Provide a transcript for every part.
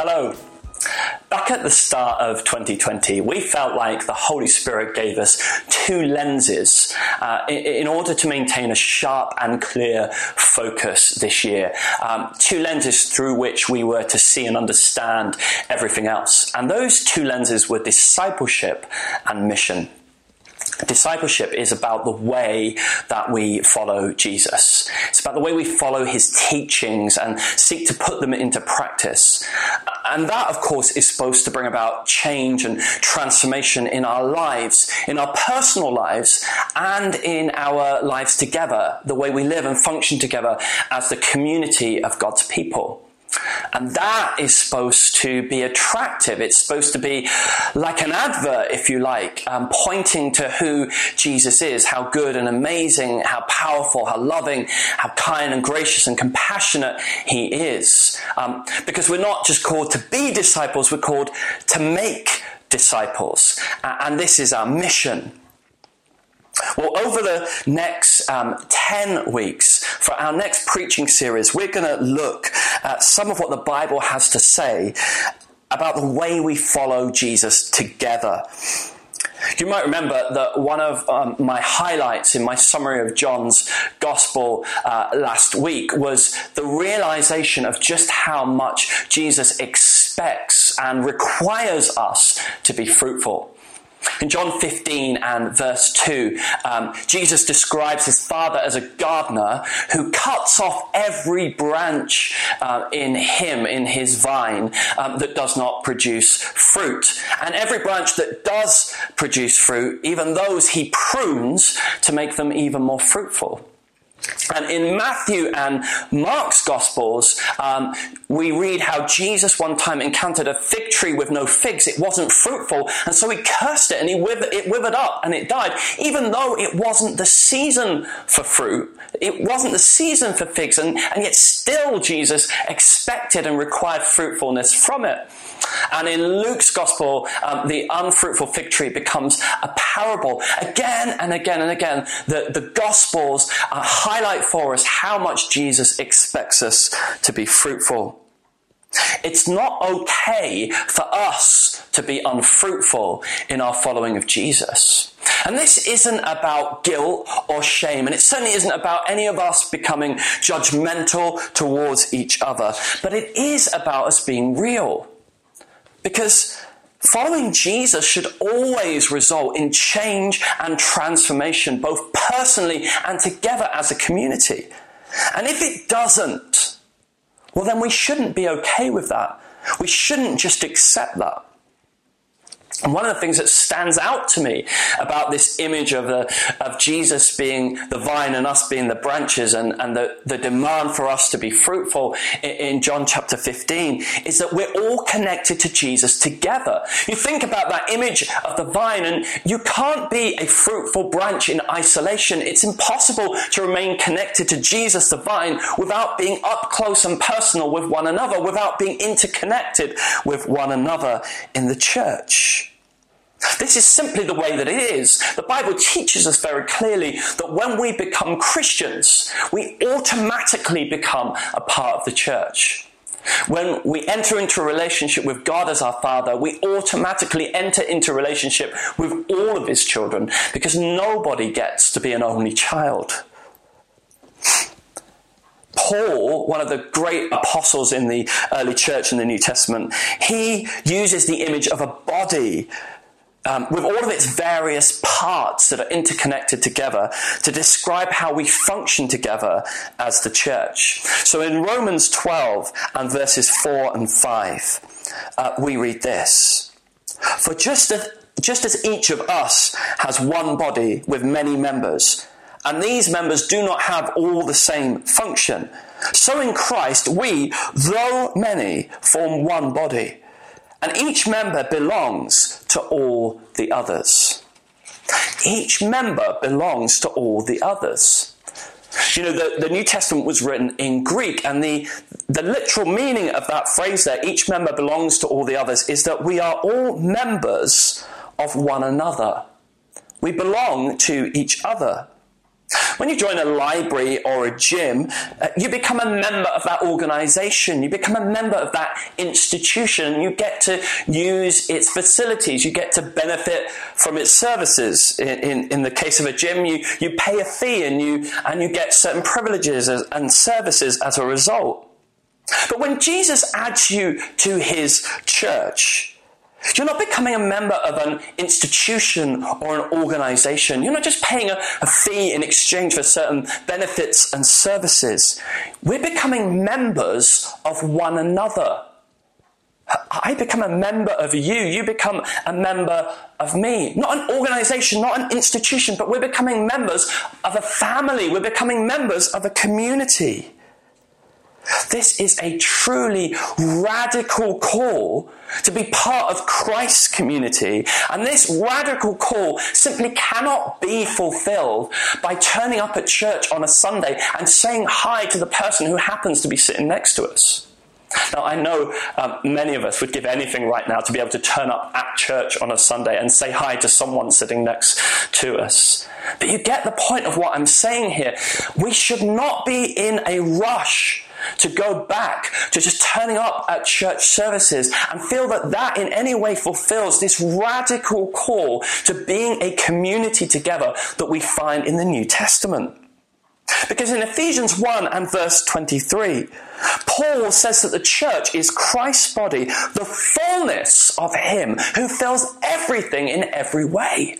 Hello. Back at the start of 2020, we felt like the Holy Spirit gave us two lenses uh, in, in, order to maintain a sharp and clear focus this year. Um, two lenses through which we were to see and understand everything else. And those two lenses were discipleship and mission. Discipleship is about the way that we follow Jesus. It's about the way we follow his teachings and seek to put them into practice. And that, of course, is supposed to bring about change and transformation in our lives, in our personal lives, and in our lives together, the way we live and function together as the community of God's people. And that is supposed to be attractive. It's supposed to be like an advert, if you like, um, pointing to who Jesus is, how good and amazing, how powerful, how loving, how kind and gracious and compassionate he is. Um, because we're not just called to be disciples, we're called to make disciples. Uh, and this is our mission. Well, over the next um, 10 weeks, for our next preaching series, we're going to look at some of what the Bible has to say about the way we follow Jesus together. You might remember that one of um, my highlights in my summary of John's Gospel uh, last week was the realization of just how much Jesus expects and requires us to be fruitful. In John 15 and verse 2, um, Jesus describes his father as a gardener who cuts off every branch uh, in him, in his vine, um, that does not produce fruit. And every branch that does produce fruit, even those he prunes to make them even more fruitful. And in Matthew and Mark's Gospels, um, we read how Jesus one time encountered a fig tree with no figs. It wasn't fruitful, and so he cursed it and he withered, it withered up and it died, even though it wasn't the season for fruit. It wasn't the season for figs, and, and yet still Jesus expected and required fruitfulness from it. And in Luke's gospel, um, the unfruitful fig tree becomes a parable. Again and again and again, the, the gospels uh, highlight for us how much Jesus expects us to be fruitful. It's not okay for us to be unfruitful in our following of Jesus. And this isn't about guilt or shame, and it certainly isn't about any of us becoming judgmental towards each other, but it is about us being real. Because following Jesus should always result in change and transformation, both personally and together as a community. And if it doesn't, well, then we shouldn't be okay with that. We shouldn't just accept that. And one of the things that stands out to me about this image of, the, of Jesus being the vine and us being the branches and, and the, the demand for us to be fruitful in, in John chapter 15 is that we're all connected to Jesus together. You think about that image of the vine and you can't be a fruitful branch in isolation. It's impossible to remain connected to Jesus the vine without being up close and personal with one another, without being interconnected with one another in the church. This is simply the way that it is. The Bible teaches us very clearly that when we become Christians, we automatically become a part of the church. When we enter into a relationship with God as our Father, we automatically enter into relationship with all of His children because nobody gets to be an only child. Paul, one of the great apostles in the early church in the New Testament, he uses the image of a body um, with all of its various parts that are interconnected together to describe how we function together as the church. So in Romans 12 and verses 4 and 5, uh, we read this For just as, just as each of us has one body with many members, and these members do not have all the same function, so in Christ we, though many, form one body and each member belongs to all the others. Each member belongs to all the others. You know, the, the New Testament was written in Greek, and the, the literal meaning of that phrase there, each member belongs to all the others, is that we are all members of one another. We belong to each other. When you join a library or a gym, uh, you become a member of that organization. You become a member of that institution. You get to use its facilities. You get to benefit from its services. In, in, in the case of a gym, you, you pay a fee and you, and you get certain privileges and services as a result. But when Jesus adds you to his church, you're not becoming a member of an institution or an organization. You're not just paying a, a, fee in exchange for certain benefits and services. We're becoming members of one another. I become a member of you. You become a member of me. Not an organization, not an institution, but we're becoming members of a family. We're becoming members of a community. This is a truly radical call to be part of Christ's community. And this radical call simply cannot be fulfilled by turning up at church on a Sunday and saying hi to the person who happens to be sitting next to us. Now, I know um, many of us would give anything right now to be able to turn up at church on a Sunday and say hi to someone sitting next to us. But you get the point of what I'm saying here. We should not be in a rush to go back to just turning up at church services and feel that that in any way fulfills this radical call to being a community together that we find in the New Testament. Because in Ephesians 1 and verse 23, Paul says that the church is Christ's body, the fullness of Him who fills everything in every way.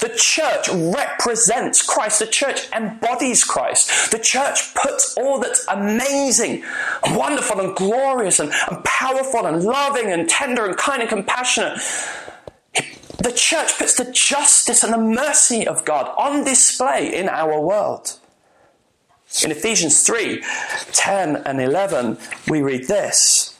The church represents Christ. The church embodies Christ. The church puts all that's amazing and wonderful and glorious and, and powerful and loving and tender and kind and compassionate. The church puts the justice and the mercy of God on display in our world. In Ephesians 3 10 and 11, we read this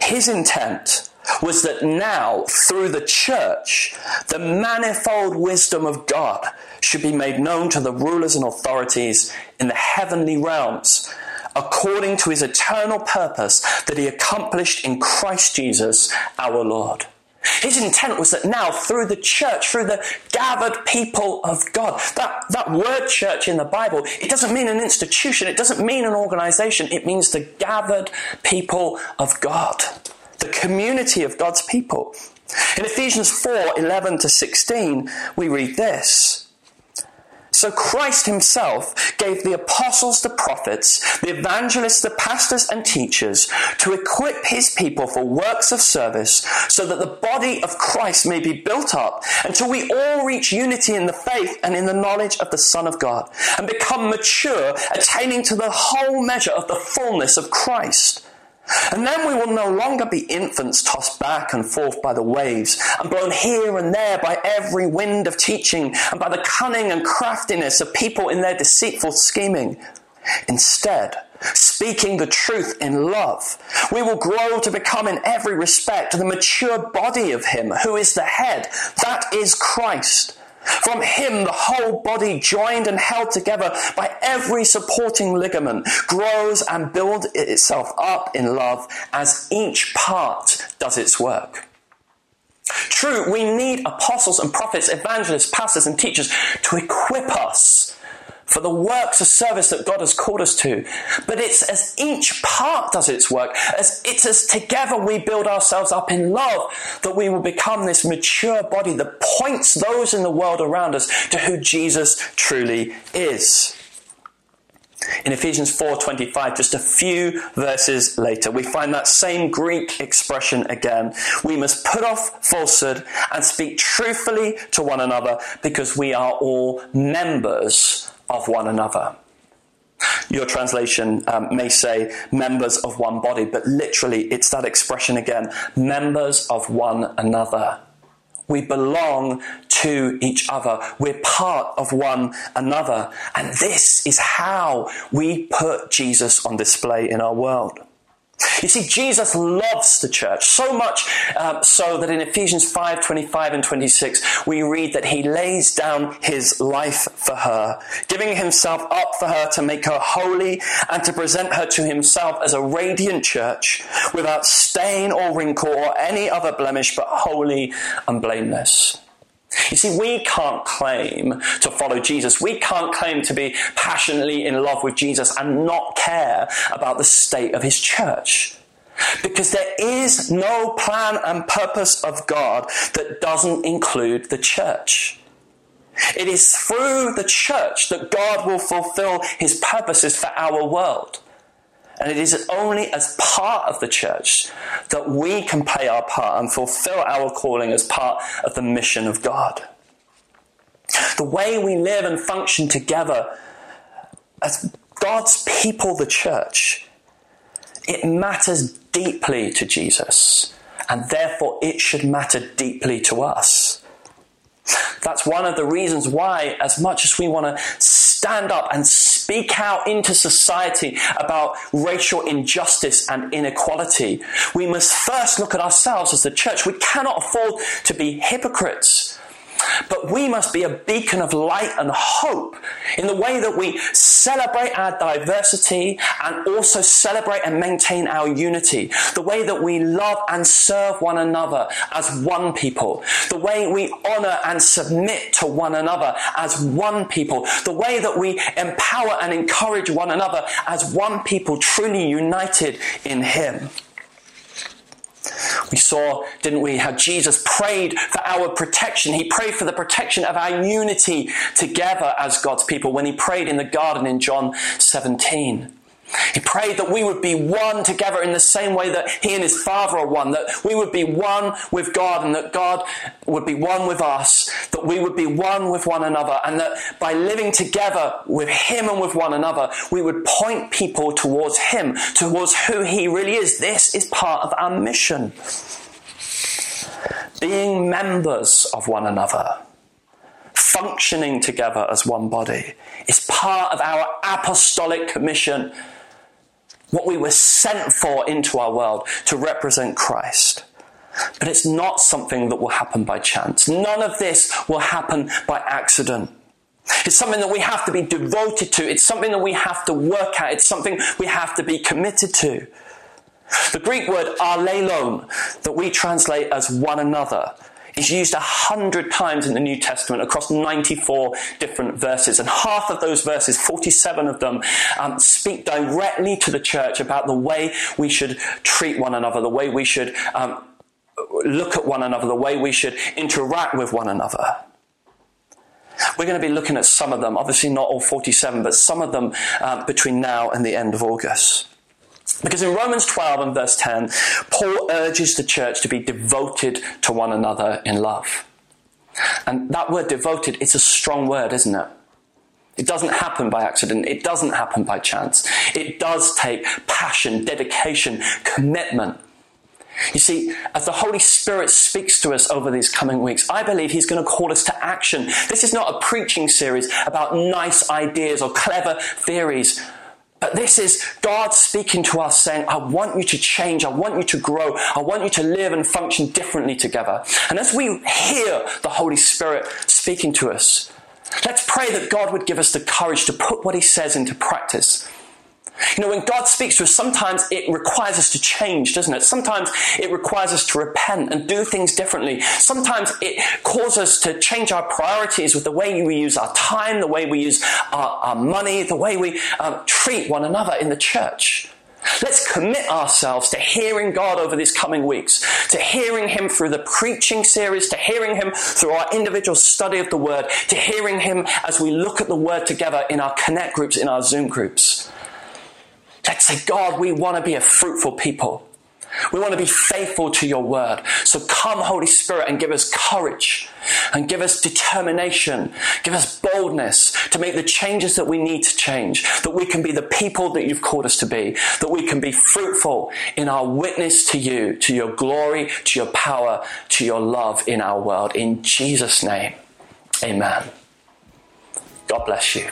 His intent was that now, through the church, the manifold wisdom of God should be made known to the rulers and authorities in the heavenly realms, according to his eternal purpose that he accomplished in Christ Jesus our Lord. His intent was that now, through the church, through the gathered people of God, that, that word church in the Bible, it doesn't mean an institution, it doesn't mean an organization, it means the gathered people of God the community of God's people. In Ephesians 4 11 to 16, we read this. So Christ himself gave the apostles, the prophets, the evangelists, the pastors, and teachers to equip his people for works of service so that the body of Christ may be built up until we all reach unity in the faith and in the knowledge of the Son of God and become mature, attaining to the whole measure of the fullness of Christ. And then we will no longer be infants tossed back and forth by the waves and blown here and there by every wind of teaching and by the cunning and craftiness of people in their deceitful scheming. Instead, speaking the truth in love, we will grow to become in every respect the mature body of Him who is the head, that is Christ from him, the whole body, joined and held together by every supporting ligament, grows and builds itself up in love as each part does its work. True, we need apostles and prophets, evangelists, pastors, and teachers to equip us for the works of service that God has called us to. But it's as each part does its work, as it's as together we build ourselves up in love that we will become this mature body that points those in the world around us to who Jesus truly is. In Ephesians 4:25 just a few verses later we find that same Greek expression again we must put off falsehood and speak truthfully to one another because we are all members of one another. Your translation um, may say members of one body, but literally it's that expression again members of one another. We belong to each other. We're part of one another. And this is how we put Jesus on display in our world. You see, Jesus loves the church so much um, so that in Ephesians 5 25 and 26, we read that he lays down his life for her, giving himself up for her to make her holy and to present her to himself as a radiant church without stain or wrinkle or any other blemish, but holy and blameless. You see, we can't claim to follow Jesus. We can't claim to be passionately in love with Jesus and not care about the state of his church. Because there is no plan and purpose of God that doesn't include the church. It is through the church that God will fulfill his purposes for our world. And it is only as part of the church that we can play our part and fulfill our calling as part of the mission of God. The way we live and function together as God's people, the church, it matters deeply to Jesus, and therefore it should matter deeply to us. That's one of the reasons why, as much as we want to stand up and speak out into society about racial injustice and inequality, we must first look at ourselves as the church. We cannot afford to be hypocrites. But we must be a beacon of light and hope in the way that we celebrate our diversity and also celebrate and maintain our unity. The way that we love and serve one another as one people. The way we honor and submit to one another as one people. The way that we empower and encourage one another as one people truly united in Him. We saw, didn't we, how Jesus prayed for our protection. He prayed for the protection of our unity together as God's people when he prayed in the garden in John 17. He prayed that we would be one together in the same way that he and his Father are one, that we would be one with God and that God would be one with us, that we would be one with one another, and that by living together with him and with one another, we would point people towards him, towards who he really is. This is part of our mission. Being members of one another functioning together as one body is part of our apostolic commission what we were sent for into our world to represent Christ. But it's not something that will happen by chance. None of this will happen by accident. It's something that we have to be devoted to. It's something that we have to work at. It's something we have to be committed to. The Greek word allelon that we translate as one another is used a hundred times in the New Testament across 94 different verses. And half of those verses, 47 of them, um, speak directly to the church about the way we should treat one another, the way we should um, look at one another, the way we should interact with one another. We're going to be looking at some of them, obviously not all 47, but some of them uh, between now and the end of August. Because in Romans 12 and verse 10, Paul urges the church to be devoted to one another in love. And that word devoted, it's a strong word, isn't it? It doesn't happen by accident. It doesn't happen by chance. It does take passion, dedication, commitment. You see, as the Holy Spirit speaks to us over these coming weeks, I believe He's going to call us to action. This is not a preaching series about nice ideas or clever theories. But this is God speaking to us saying, I want you to change. I want you to grow. I want you to live and function differently together. And as we hear the Holy Spirit speaking to us, let's pray that God would give us the courage to put what He says into practice. You know, when God speaks to us, sometimes it requires us to change, doesn't it? Sometimes it requires us to repent and do things differently. Sometimes it calls us to change our priorities with the way we use our time, the way we use our, our money, the way we um, treat one another in the church. Let's commit ourselves to hearing God over these coming weeks, to hearing Him through the preaching series, to hearing Him through our individual study of the Word, to hearing Him as we look at the Word together in our Connect groups, in our Zoom groups. Let's say, God, we want to be a fruitful people. We want to be faithful to your word. So come, Holy Spirit, and give us courage and give us determination, give us boldness to make the changes that we need to change, that we can be the people that you've called us to be, that we can be fruitful in our witness to you, to your glory, to your power, to your love in our world. In Jesus' name, amen. God bless you.